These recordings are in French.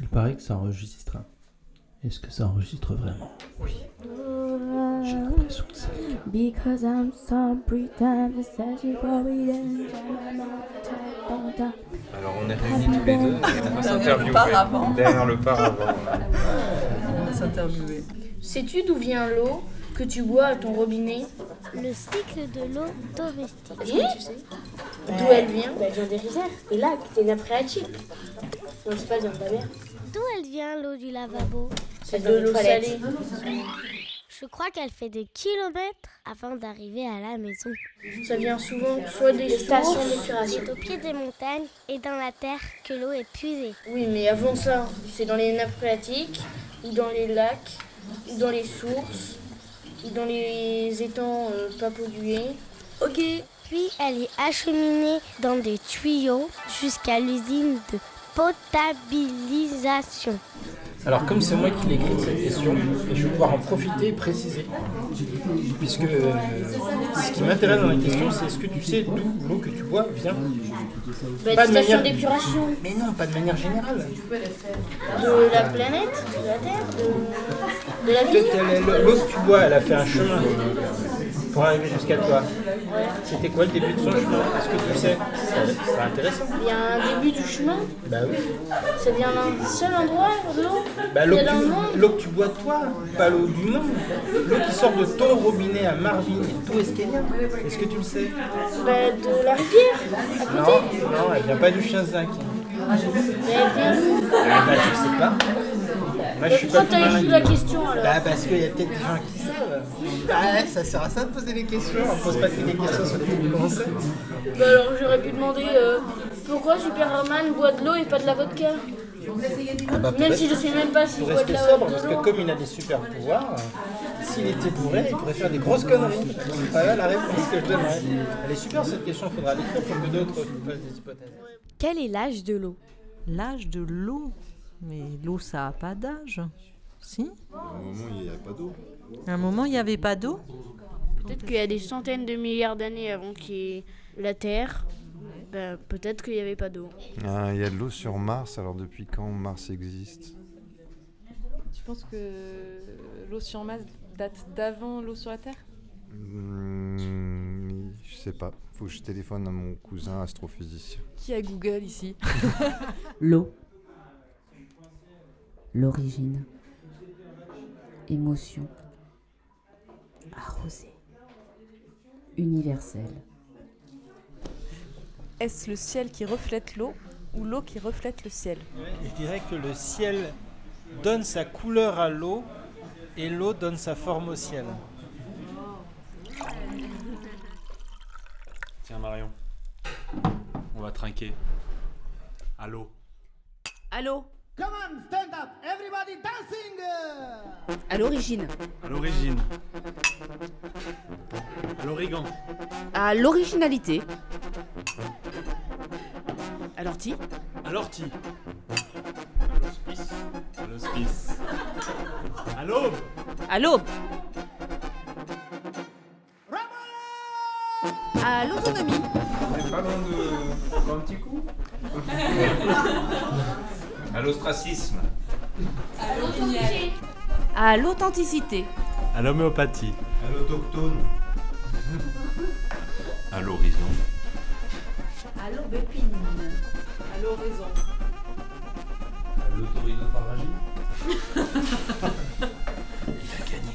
Il paraît que ça enregistre. Est-ce que ça enregistre vraiment? Oui. J'ai l'impression que ça. Because I'm so pretend Alors on est réunis tous les deux et on va s'interviewer derrière le paravent. On va s'interviewer. Sais-tu d'où vient l'eau que tu bois à ton robinet? Le cycle de l'eau domestique. Et D'où elle vient? Bah, elle vient des rizières, des lacs, des nappes phréatiques. Non, c'est pas la mer. D'où elle vient l'eau du lavabo? C'est de l'eau salée. Je crois qu'elle fait des kilomètres avant d'arriver à la maison. Ça vient souvent soit des Des stations d'épuration. C'est au pied des montagnes et dans la terre que l'eau est puisée. Oui, mais avant ça, c'est dans les nappes phréatiques, ou dans les lacs, ou dans les sources, ou dans les étangs euh, pas pollués. Ok. Puis elle est acheminée dans des tuyaux jusqu'à l'usine de potabilisation. Alors comme c'est moi qui l'ai écrit cette question, je vais pouvoir en profiter et préciser. Puisque euh, ce qui m'intéresse dans la question, c'est est-ce que tu sais d'où l'eau que tu bois vient? Bah, Pas de manière- d'épuration Mais non, pas de manière générale. de la planète, de la Terre, de, de la vie. L'eau que tu bois, elle a fait un chemin pour arriver jusqu'à toi. C'était quoi le début de son chemin? Est-ce que tu sais? C'est intéressant. Il y a un début du chemin, Bah oui. ça vient d'un seul endroit, l'eau? Bah, l'eau que, tu, monde? l'eau que tu bois toi, pas l'eau du monde. L'eau qui sort de ton robinet à Marvin et tout est-ce qu'elle vient? Est-ce que tu le sais? Bah, de la rivière, à côté. Non, non, elle vient pas du chien zinc. Mais elle vient d'où? Ah bah, je sais pas. Moi, je suis pas plus malin la question alors Bah parce qu'il y a peut-être des gens qui savent. Bah ouais, ça sert à ça de poser des questions. On pose pas que des questions sur les trucs qu'on. Bah alors j'aurais pu demander euh, pourquoi Superman boit de l'eau et pas de la vodka? Ah bah, Même si je sais même pas s'il Pour boit de rester la sobre, de parce que l'eau. comme il a des super pouvoirs, euh, s'il était bourré, il pourrait faire des grosses conneries. Voilà la réponse que je donnerais. Elle est super cette question, il faudra l'écrire pour que d'autres fassent des hypothèses. Quel est l'âge de l'eau? L'âge de l'eau? Mais l'eau, ça n'a pas d'âge. Si À un moment, il n'y a pas d'eau. À un moment, il n'y avait pas d'eau Peut-être qu'il y a des centaines de milliards d'années avant qu'il y ait la Terre. Bah, peut-être qu'il n'y avait pas d'eau. Ah, Il y a de l'eau sur Mars, alors depuis quand Mars existe? Tu penses que l'eau sur Mars date d'avant l'eau sur la Terre? Hmm, Je sais pas. Faut que je téléphone à mon cousin astrophysicien. Qui a Google ici? L'eau. L'origine. Émotion. Arrosée. Universelle. Est-ce le ciel qui reflète l'eau ou l'eau qui reflète le ciel? Je dirais que le ciel donne sa couleur à l'eau et l'eau donne sa forme au ciel. Tiens Marion, on va trinquer. Allô? Allô? Come on, stand up, everybody dancing! À l'origine. À l'origine. À l'origan. À l'originalité. À l'ortie. À l'ortie. À l'hospice. À l'hospice. À l'aube. À l'aube. À l'autonomie. On est pas loin de. Un petit coup À l'ostracisme. À l'authenticité. À l'homéopathie. À l'autochtone. À l'horizon. À l'aubépine. À l'oraison. À l'autorinopharyngie. Il a gagné.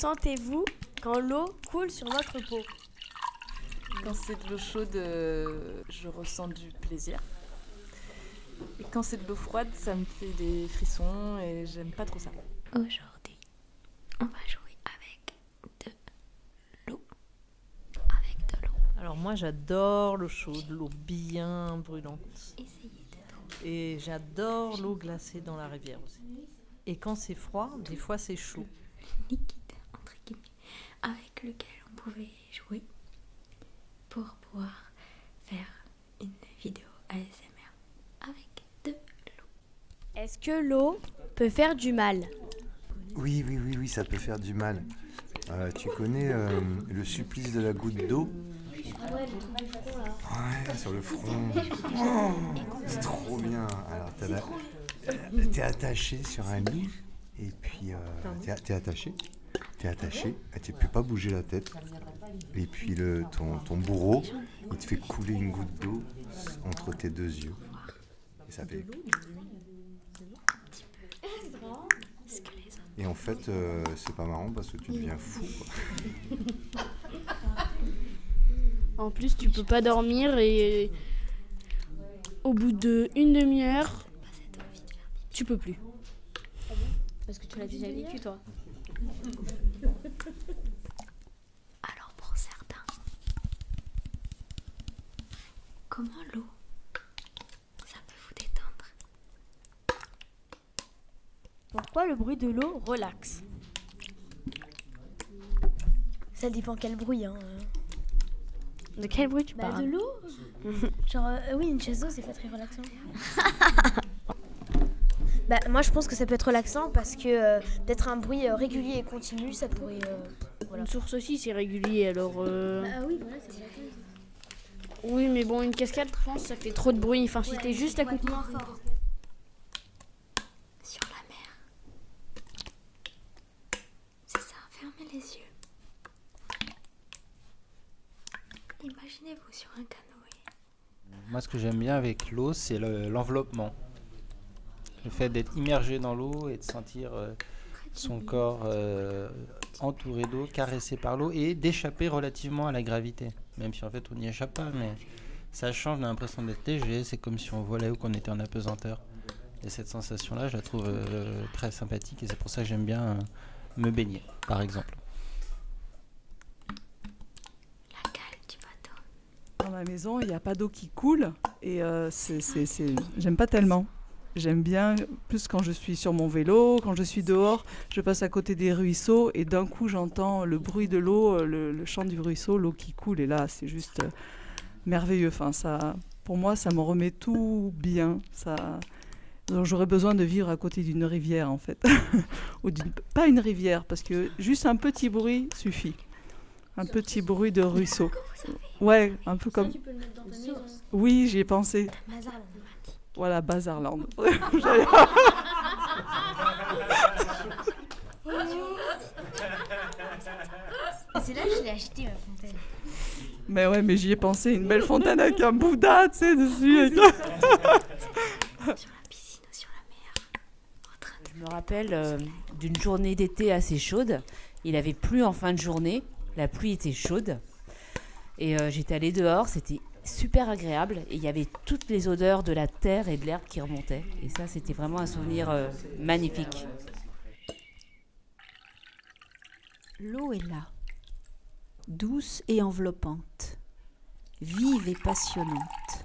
Que ressentez-vous quand l'eau coule sur votre peau Quand c'est de l'eau chaude, euh, je ressens du plaisir. Et quand c'est de l'eau froide, ça me fait des frissons et j'aime pas trop ça. Aujourd'hui, on va jouer avec de l'eau. Avec de l'eau. Alors moi j'adore l'eau chaude, l'eau bien brûlante. Et j'adore l'eau glacée dans la rivière aussi. Et quand c'est froid, des fois c'est chaud. liquide, avec lequel on pouvait jouer pour pouvoir faire une vidéo ASMR avec de l'eau. Est-ce que l'eau peut faire du mal? Oui, oui, oui, oui, ça peut faire du mal. Euh, tu connais euh, le supplice de la goutte d'eau? Ouais, sur le front. Oh, c'est trop bien. Alors, t'as la- t'es attaché sur un lit et puis euh, t'es t'es attaché. T'es attaché, et tu peux pas bouger la tête. Et puis le, ton, ton bourreau, il te fait couler une goutte d'eau entre tes deux yeux. Et ça fait. Et en fait, euh, c'est pas marrant parce que tu deviens fou. quoi. En plus, tu peux pas dormir et au bout de une demi-heure, tu peux plus. Parce que tu l'as déjà vécu, toi. Alors pour certains, comment l'eau, ça peut vous détendre Pourquoi le bruit de l'eau relaxe? Ça dépend quel bruit. Hein. De quel bruit tu Bah, parles? de l'eau Genre, euh, oui, une chaise d'eau, c'est pas très relaxant. bah, moi, je pense que ça peut être relaxant parce que euh, d'être un bruit euh, régulier et continu, ça pourrait. euh, voilà. Une source aussi, c'est régulier, alors... euh, Bah oui, voilà, c'est. Oui, mais bon, une cascade, je pense, ça fait trop de bruit. Enfin, si t'es juste à côté... moins fort. Sur la mer. C'est ça, fermez les yeux. Imaginez-vous sur un canoë. Moi, ce que j'aime bien avec l'eau, c'est le- l'enveloppement. Le fait d'être immergé dans l'eau et de sentir euh, son corps euh, entouré d'eau, caressé par l'eau et d'échapper relativement à la gravité. Même si en fait on n'y échappe pas, mais ça change, on a l'impression d'être léger, c'est comme si on volait ou qu'on était en apesanteur. Et cette sensation-là, je la trouve euh, très sympathique et c'est pour ça que j'aime bien euh, me baigner, par exemple. Dans ma maison, il n'y a pas d'eau qui coule et euh, c'est, c'est- c'est- j'aime pas tellement. J'aime bien plus quand je suis sur mon vélo, quand je suis dehors, je passe à côté des ruisseaux et d'un coup j'entends le bruit de l'eau, euh, le, le chant du ruisseau, l'eau qui coule et là c'est juste euh, merveilleux. Enfin, ça, pour moi, ça me remet tout bien. Ça, donc, j'aurais besoin de vivre à côté d'une rivière en fait, ou d'une- pas une rivière parce que juste un petit bruit suffit. Un petit bruit de ruisseau. Ouais, un peu comme. Tu peux le mettre dans ta maison. Oui, j'y ai pensé. Voilà, Bazarland. C'est là que je l'ai acheté, ma fontaine. mais ouais, mais j'y ai pensé. Une belle fontaine avec un Bouddha, tu sais, dessus. avec- Je me rappelle euh, d'une journée d'été assez chaude. Il avait plu en fin de journée. La pluie était chaude. Et euh, j'étais allée dehors. C'était super agréable. Et il y avait toutes les odeurs de la terre et de l'herbe qui remontaient. Et ça, c'était vraiment un souvenir euh, magnifique. L'eau est là, douce et enveloppante, vive et passionnante.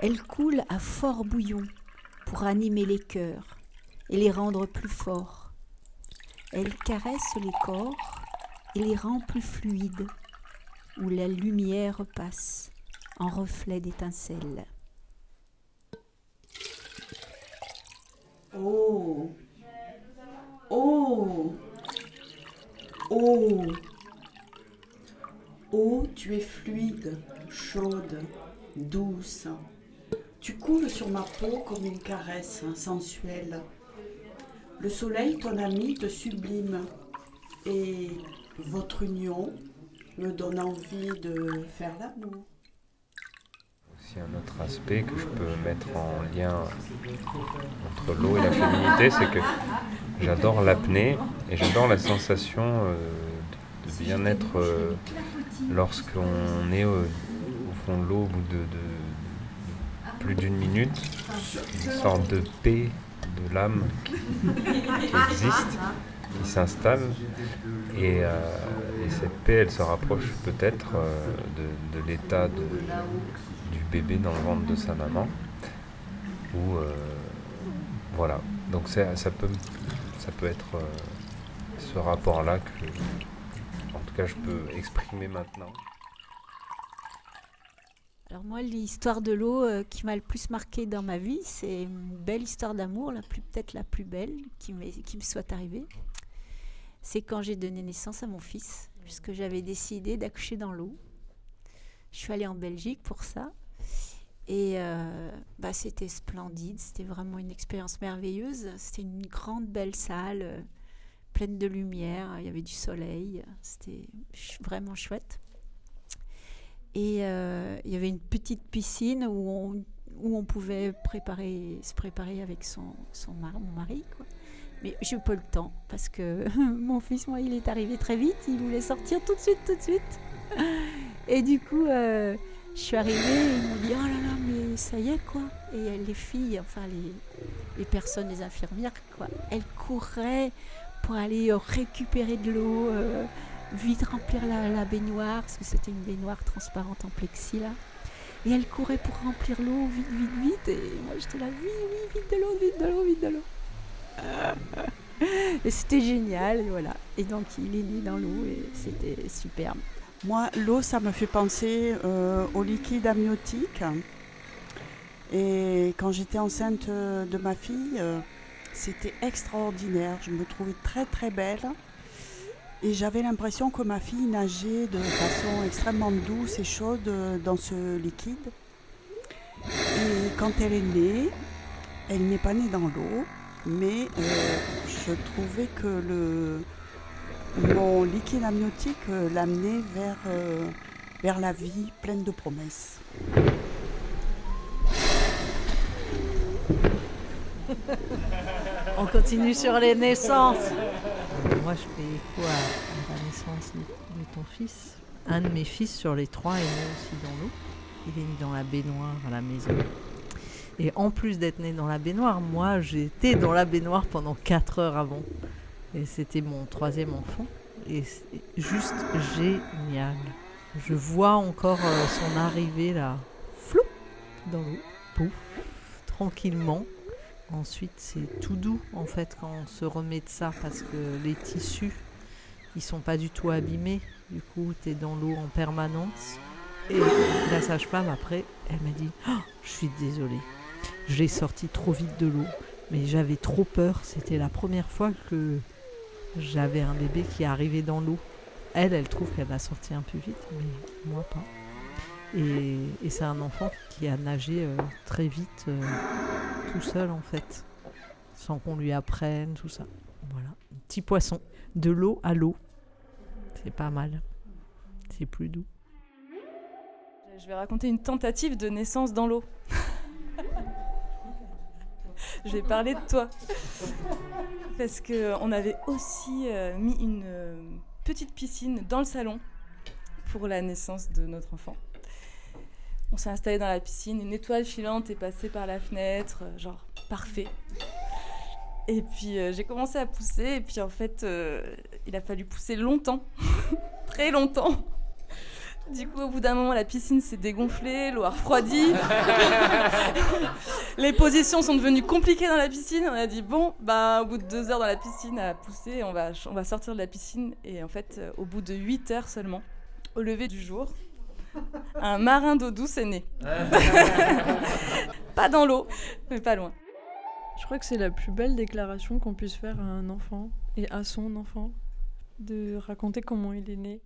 Elle coule à fort bouillon pour animer les cœurs et les rendre plus forts. Elle caresse les corps et les rend plus fluides, où la lumière passe en reflet d'étincelles. Oh Oh Oh Oh, tu es fluide, chaude, douce. Tu coules sur ma peau comme une caresse sensuelle. Le soleil, ton ami, te sublime. Et votre union me donne envie de faire l'amour. Un autre aspect que je peux mettre en lien entre l'eau et la féminité, c'est que j'adore l'apnée et j'adore la sensation euh, de, bien-être euh, lorsqu'on est au, au fond de l'eau au bout de, de plus d'une minute, une sorte de paix de l'âme qui, qui existe qui s'installe. Et, euh, et cette paix, elle se rapproche peut-être euh, de, l'état du bébé dans le ventre de sa maman. Ou euh, voilà. Donc ça peut, être ce rapport-là que, en tout cas, je peux exprimer maintenant. Alors moi, l'histoire de l'eau qui m'a le plus marqué dans ma vie, c'est une belle histoire d'amour, la plus peut-être la plus belle qui, qui me soit arrivée. C'est quand j'ai donné naissance à mon fils, puisque j'avais décidé d'accoucher dans l'eau. Je suis allée en Belgique pour ça. Et euh, bah, c'était splendide, c'était vraiment une expérience merveilleuse. C'était une grande belle salle, euh, pleine de lumière, il y avait du soleil, c'était ch- vraiment chouette. Et euh, il y avait une petite piscine où on, où on pouvait préparer, se préparer avec son, son mar- mon mari. Quoi. Mais j'ai pas le temps parce que mon fils, moi, il est arrivé très vite. Il voulait sortir tout de suite, tout de suite. Et du coup, euh, je suis arrivée et ils m'ont dit Oh là là, mais ça y est, quoi. Et les filles, enfin, les, les personnes, les infirmières, quoi, elles couraient pour aller euh, récupérer de l'eau. euh, vite remplir la, baignoire, parce que c'était une baignoire transparente en plexi là. Et elle courait pour remplir l'eau, vite, vite, vite. Et moi j'étais là, oui, oui, vite de l'eau, vite de l'eau, vite de l'eau. Et c'était génial, et voilà. Et donc il est né dans l'eau et c'était superbe. Moi, l'eau, ça me fait penser euh, au liquide amniotique. Et quand j'étais enceinte euh, de ma fille, euh, c'était extraordinaire. Je me trouvais très très belle. Et j'avais l'impression que ma fille nageait de façon extrêmement douce et chaude euh, dans ce liquide. Et quand elle est née, elle n'est pas née dans l'eau, mais euh, je trouvais que le, mon liquide amniotique euh, l'amenait vers, euh, vers la vie pleine de promesses. On continue sur les naissances. Moi, je fais écho à, à la naissance de, de ton fils? Un de mes fils sur les trois est né aussi dans l'eau. Il est né dans la baignoire à la maison. Et en plus d'être né dans la baignoire, moi, j'étais dans la baignoire pendant 4 heures avant. Et c'était mon troisième enfant. Et c'est juste génial. Je vois encore euh, son arrivée là, flou, dans l'eau, pouf, tranquillement. Ensuite, c'est tout doux en fait quand on se remet de ça parce que les tissus, ils sont pas du tout abîmés. Du coup, tu es dans l'eau en permanence. Et la sage-femme, après, elle m'a dit Oh, Je suis désolée, je l'ai sorti trop vite de l'eau, mais j'avais trop peur. C'était la première fois que j'avais un bébé qui arrivait dans l'eau. Elle, elle trouve qu'elle l'a sorti un peu vite, mais moi pas. Et, c'est un enfant qui a nagé euh, très vite, euh, tout seul en fait, sans qu'on lui apprenne, tout ça. Voilà, petit poisson, de l'eau à l'eau, c'est pas mal, c'est plus doux. Je vais raconter une tentative de naissance dans l'eau. je vais parler de toi. Parce qu'on avait aussi euh, mis une euh, petite piscine dans le salon pour la naissance de notre enfant. On s'est installé dans la piscine, une étoile filante est passée par la fenêtre, euh, genre parfait. Et puis j'ai commencé à pousser, et puis en fait, il a fallu pousser longtemps, très longtemps. Du coup, au bout d'un moment, la piscine s'est dégonflée, l'eau a refroidi. Les positions sont devenues compliquées dans la piscine. On a dit, bon, bah, au bout de deux heures dans la piscine à pousser, on va, on va sortir de la piscine. Et en fait, euh, au bout de huit heures seulement, au lever du jour, un marin d'eau douce est né. pas dans l'eau, mais pas loin. Je crois que c'est la plus belle déclaration qu'on puisse faire à un enfant et à son enfant, de raconter comment il est né.